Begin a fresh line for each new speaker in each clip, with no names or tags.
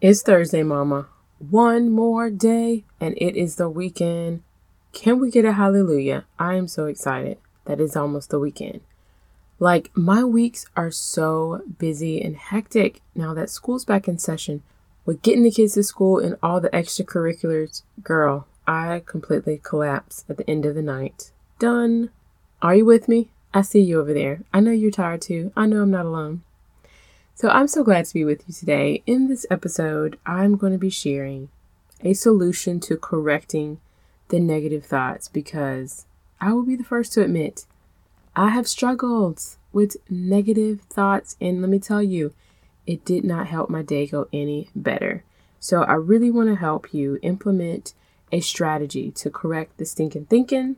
It's Thursday, Mama. One more day, and it is the weekend. Can we get a hallelujah? I am so excited that it's almost the weekend. Like, my weeks are so busy and hectic now that school's back in session. With getting the kids to school and all the extracurriculars, girl, I completely collapse at the end of the night. Done. Are you with me? I see you over there. I know you're tired too. I know I'm not alone. So I'm so glad to be with you today. In this episode, I'm going to be sharing a solution to correcting the negative thoughts because I will be the first to admit I have struggled with negative thoughts, and let me tell you, it did not help my day go any better. So I really want to help you implement a strategy to correct the stinking thinking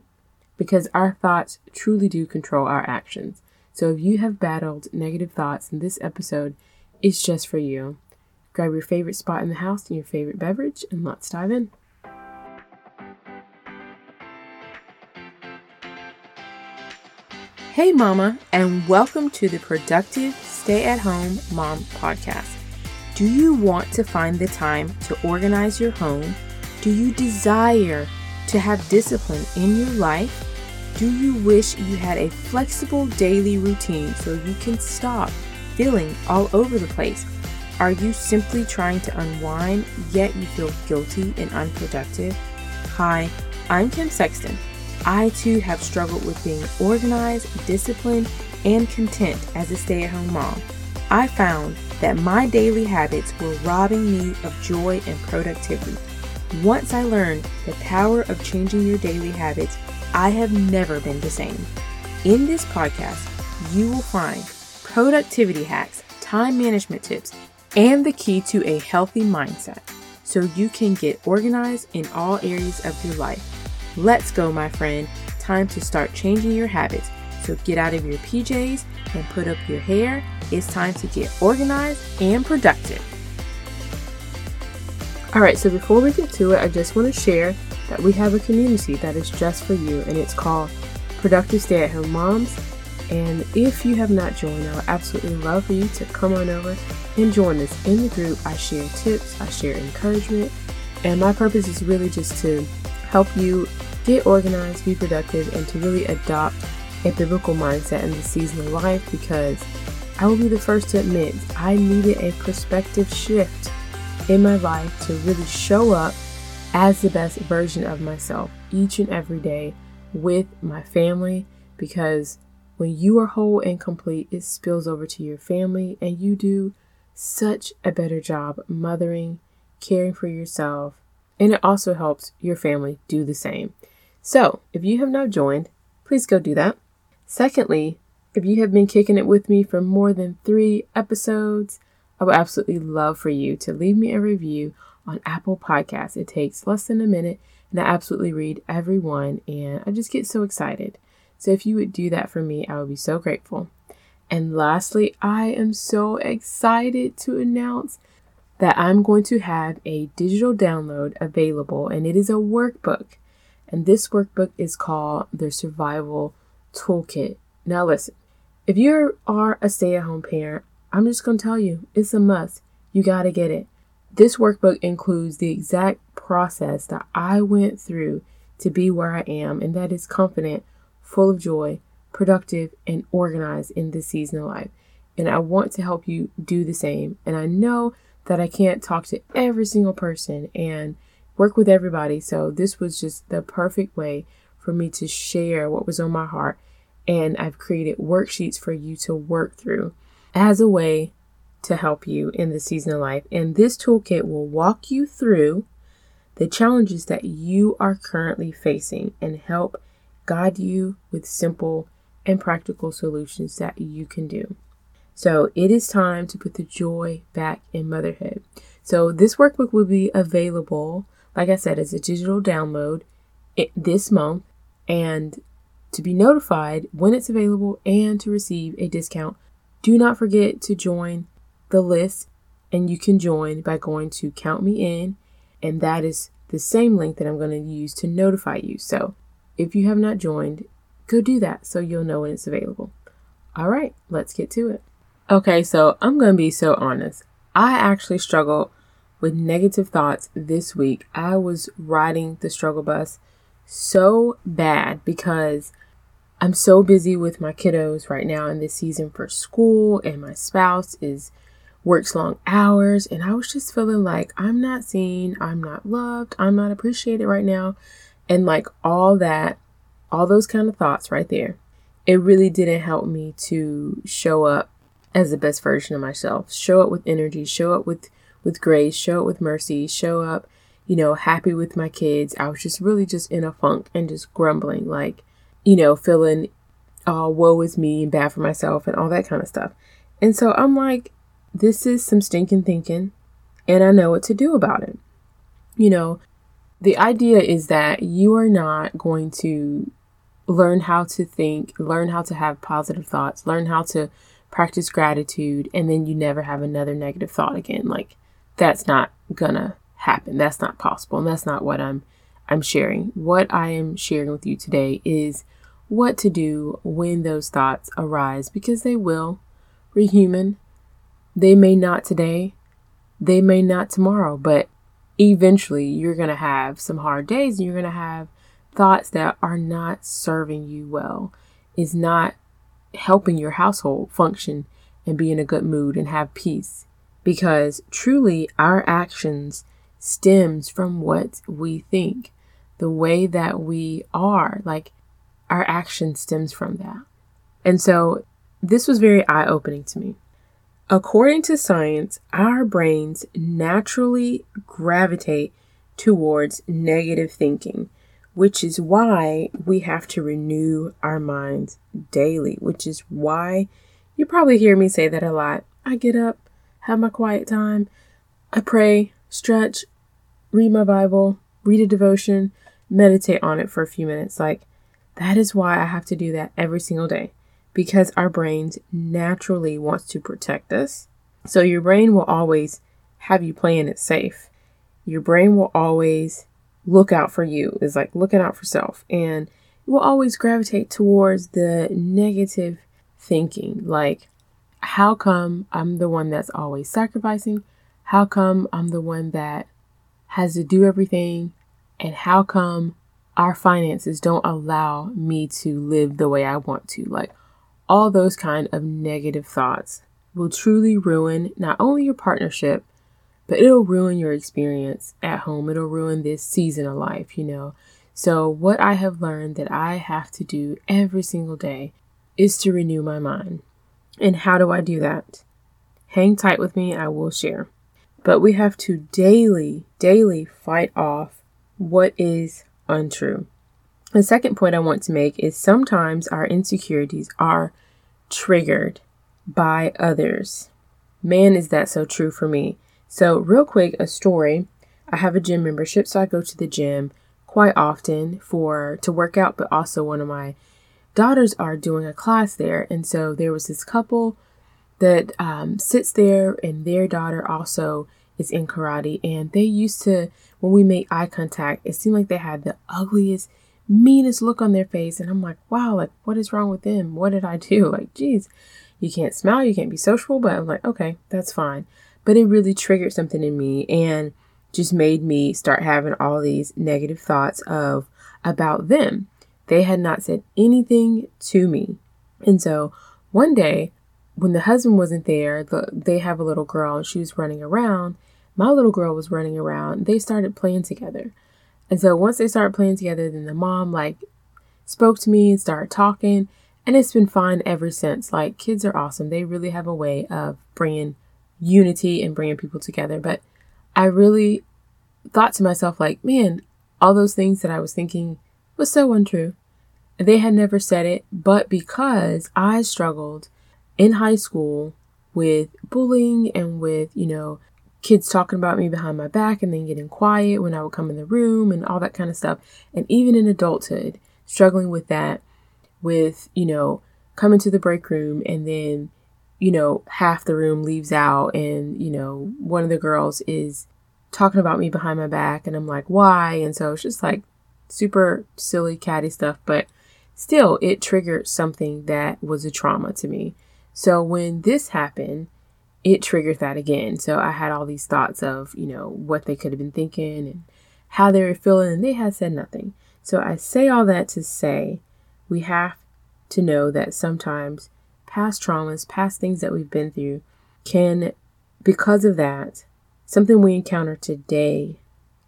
because our thoughts truly do control our actions. So if you have battled negative thoughts in this episode, it's just for you. Grab your favorite spot in the house and your favorite beverage, and let's dive in. Hey, Mama, and welcome to the Productive Stay at Home Mom Podcast. Do you want to find the time to organize your home? Do you desire to have discipline in your life? Do you wish you had a flexible daily routine so you can stop feeling all over the place? Are you simply trying to unwind yet you feel guilty and unproductive? Hi, I'm Kim Sexton. I too have struggled with being organized, disciplined, and content as a stay at home mom. I found that my daily habits were robbing me of joy and productivity. Once I learned the power of changing your daily habits, I have never been the same. In this podcast, you will find productivity hacks, time management tips, and the key to a healthy mindset so you can get organized in all areas of your life. Let's go, my friend. Time to start changing your habits. So get out of your PJs and put up your hair. It's time to get organized and productive. All right, so before we get to it, I just want to share that we have a community that is just for you, and it's called Productive Stay at Home Moms. And if you have not joined, I would absolutely love for you to come on over and join us in the group. I share tips, I share encouragement, and my purpose is really just to help you get organized, be productive, and to really adopt a biblical mindset in the season of life because I will be the first to admit I needed a perspective shift in my life to really show up as the best version of myself each and every day with my family because when you are whole and complete, it spills over to your family and you do such a better job mothering, caring for yourself, and it also helps your family do the same. So, if you have not joined, please go do that. Secondly, if you have been kicking it with me for more than three episodes, I would absolutely love for you to leave me a review on Apple Podcasts. It takes less than a minute, and I absolutely read every one, and I just get so excited. So if you would do that for me, I would be so grateful. And lastly, I am so excited to announce that I'm going to have a digital download available, and it is a workbook. And this workbook is called the Survival Toolkit. Now, listen, if you are a stay at home parent, I'm just going to tell you it's a must. You got to get it. This workbook includes the exact process that I went through to be where I am, and that is confident, full of joy, productive, and organized in this season of life. And I want to help you do the same. And I know that I can't talk to every single person and work with everybody. So this was just the perfect way for me to share what was on my heart. And I've created worksheets for you to work through as a way to help you in the season of life. And this toolkit will walk you through the challenges that you are currently facing and help guide you with simple and practical solutions that you can do. So, it is time to put the joy back in motherhood. So, this workbook will be available, like I said, as a digital download this month and to be notified when it's available and to receive a discount. Do not forget to join the list and you can join by going to Count Me In, and that is the same link that I'm going to use to notify you. So if you have not joined, go do that so you'll know when it's available. All right, let's get to it. Okay, so I'm going to be so honest. I actually struggle with negative thoughts this week. I was riding the struggle bus so bad because I'm so busy with my kiddos right now in this season for school, and my spouse is works long hours, and I was just feeling like I'm not seen, I'm not loved, I'm not appreciated right now. And like all that, all those kind of thoughts right there, it really didn't help me to show up as the best version of myself. Show up with energy, show up with with grace, show up with mercy, show up, you know, happy with my kids. I was just really just in a funk and just grumbling, like, you know, feeling oh, woe is me and bad for myself and all that kind of stuff. And so I'm like, this is some stinking thinking, and I know what to do about it. You know, the idea is that you are not going to learn how to think, learn how to have positive thoughts, learn how to practice gratitude, and then you never have another negative thought again. Like, that's not gonna happen. That's not possible. And that's not what I'm I'm sharing. What I am sharing with you today is what to do when those thoughts arise because they will. We're human. They may not today, they may not tomorrow, but eventually you're going to have some hard days and you're going to have thoughts that are not serving you well, is not helping your household function and be in a good mood and have peace. Because truly, our actions stems from what we think, the way that we are. Like our action stems from that. And so this was very eye opening to me. According to science, our brains naturally gravitate towards negative thinking, which is why we have to renew our minds daily, which is why you probably hear me say that a lot. I get up, have my quiet time, I pray, stretch, read my Bible, read a devotion, meditate on it for a few minutes. Like, that is why I have to do that every single day because our brains naturally wants to protect us. So your brain will always have you playing it safe. Your brain will always look out for you. It's like looking out for self and it will always gravitate towards the negative thinking like how come I'm the one that's always sacrificing? How come I'm the one that has to do everything? And how come our finances don't allow me to live the way I want to? Like all those kind of negative thoughts will truly ruin not only your partnership, but it'll ruin your experience at home. It'll ruin this season of life, you know. So, what I have learned that I have to do every single day is to renew my mind. And how do I do that? Hang tight with me, I will share. But we have to daily, daily fight off what is untrue. The second point I want to make is sometimes our insecurities are triggered by others. Man, is that so true for me. So, real quick, a story. I have a gym membership, so I go to the gym quite often for to work out, but also one of my daughters are doing a class there, and so there was this couple that um, sits there, and their daughter also is in karate, and they used to when we make eye contact, it seemed like they had the ugliest meanest look on their face. And I'm like, wow, like, what is wrong with them? What did I do? Like, geez, you can't smile, you can't be sociable. But I'm like, okay, that's fine. But it really triggered something in me and just made me start having all these negative thoughts of about them. They had not said anything to me. And so one day, when the husband wasn't there, the, they have a little girl and she was running around. My little girl was running around. They started playing together. And so once they started playing together, then the mom like spoke to me and started talking, and it's been fine ever since. Like kids are awesome; they really have a way of bringing unity and bringing people together. But I really thought to myself, like, man, all those things that I was thinking was so untrue. They had never said it, but because I struggled in high school with bullying and with, you know, kids talking about me behind my back and then getting quiet when I would come in the room and all that kind of stuff. And even in adulthood, struggling with that, with, you know, coming to the break room and then, you know, half the room leaves out and, you know, one of the girls is talking about me behind my back and I'm like, why? And so it's just like super silly, catty stuff, but still, it triggered something that was a trauma to me. So when this happened, it triggered that again. So I had all these thoughts of, you know, what they could have been thinking and how they were feeling, and they had said nothing. So I say all that to say we have to know that sometimes past traumas, past things that we've been through can, because of that, something we encounter today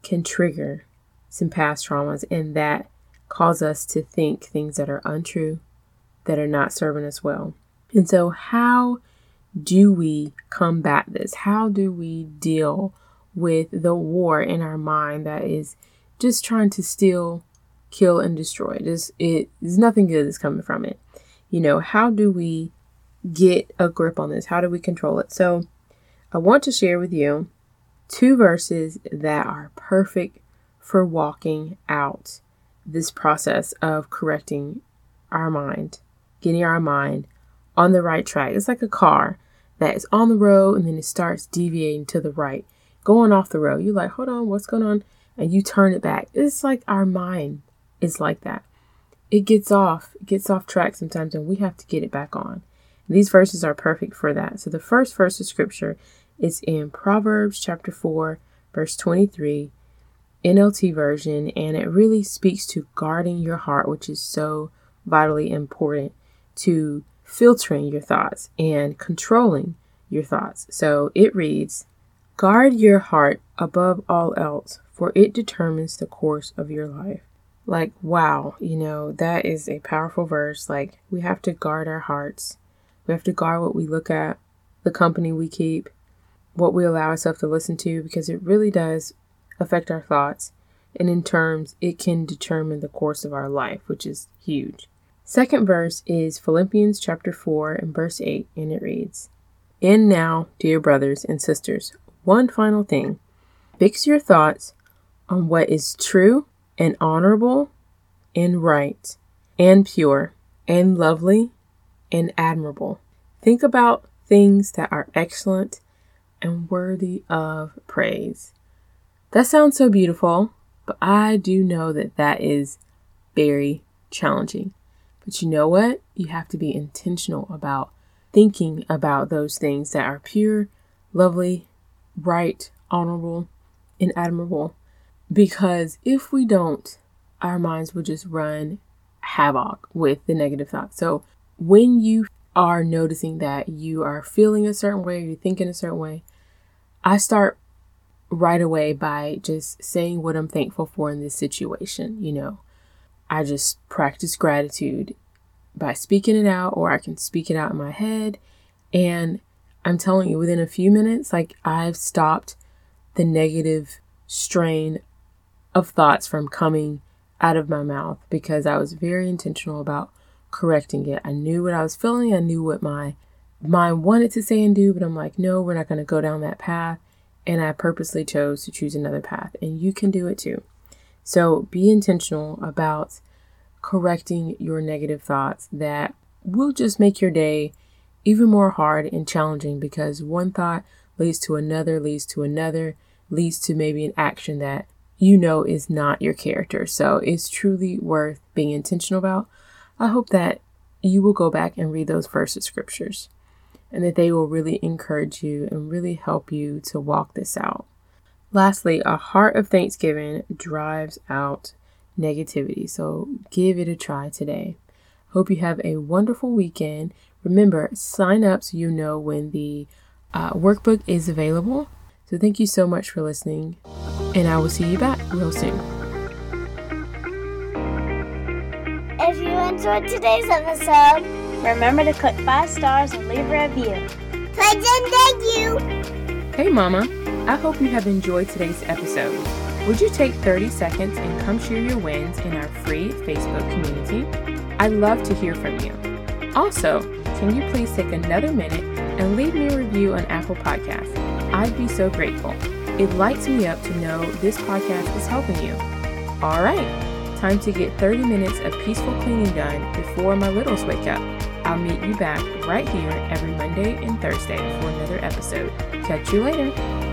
can trigger some past traumas and that cause us to think things that are untrue, that are not serving us well. And so, how do we combat this? How do we deal with the war in our mind that is just trying to steal, kill, and destroy? Just it, there's nothing good that's coming from it. You know, how do we get a grip on this? How do we control it? So, I want to share with you two verses that are perfect for walking out this process of correcting our mind, getting our mind on the right track. It's like a car that is on the road and then it starts deviating to the right, going off the road. You're like, hold on, what's going on? And you turn it back. It's like our mind is like that. It gets off, it gets off track sometimes, and we have to get it back on. And these verses are perfect for that. So the first verse of scripture is in Proverbs chapter 4, verse 23, NLT version, and it really speaks to guarding your heart, which is so vitally important to filtering your thoughts and controlling your thoughts. So it reads Guard your heart above all else, for it determines the course of your life. Like, wow, you know, that is a powerful verse. Like, we have to guard our hearts, we have to guard what we look at, the company we keep, what we allow ourselves to listen to, because it really does affect our thoughts. And in terms, it can determine the course of our life, which is huge. Second verse is Philippians chapter 4 and verse 8, and it reads And now, dear brothers and sisters, one final thing fix your thoughts on what is true and honorable and right and pure and lovely and admirable. Think about things that are excellent and worthy of praise. That sounds so beautiful, but I do know that that is very challenging. But you know what? You have to be intentional about thinking about those things that are pure, lovely, right, honorable, and admirable. Because if we don't, our minds will just run havoc with the negative thoughts. So when you are noticing that you are feeling a certain way, you're thinking a certain way, I start right away by just saying what I'm thankful for in this situation, you know. I just practice gratitude by speaking it out, or I can speak it out in my head. And I'm telling you, within a few minutes, like I've stopped the negative strain of thoughts from coming out of my mouth because I was very intentional about correcting it. I knew what I was feeling, I knew what my mind wanted to say and do, but I'm like, no, we're not going to go down that path. And I purposely chose to choose another path. And you can do it too. So be intentional about correcting your negative thoughts that will just make your day even more hard and challenging because one thought leads to another, leads to another, leads to maybe an action that you know is not your character. So it's truly worth being intentional about. I hope that you will go back and read those verses scriptures and that they will really encourage you and really help you to walk this out. Lastly, a heart of thanksgiving drives out negativity. So give it a try today. Hope you have a wonderful weekend. Remember, sign up so you know when the uh, workbook is available. So thank you so much for listening, and I will see you back real soon.
If you enjoyed today's episode, remember to click five stars and leave a review.
Pleasant thank you.
Hey, Mama. I hope you have enjoyed today's episode. Would you take 30 seconds and come share your wins in our free Facebook community? i would love to hear from you. Also, can you please take another minute and leave me a review on Apple Podcasts? I'd be so grateful. It lights me up to know this podcast is helping you. All right, time to get 30 minutes of peaceful cleaning done before my littles wake up. I'll meet you back right here every Monday and Thursday for another episode. Catch you later.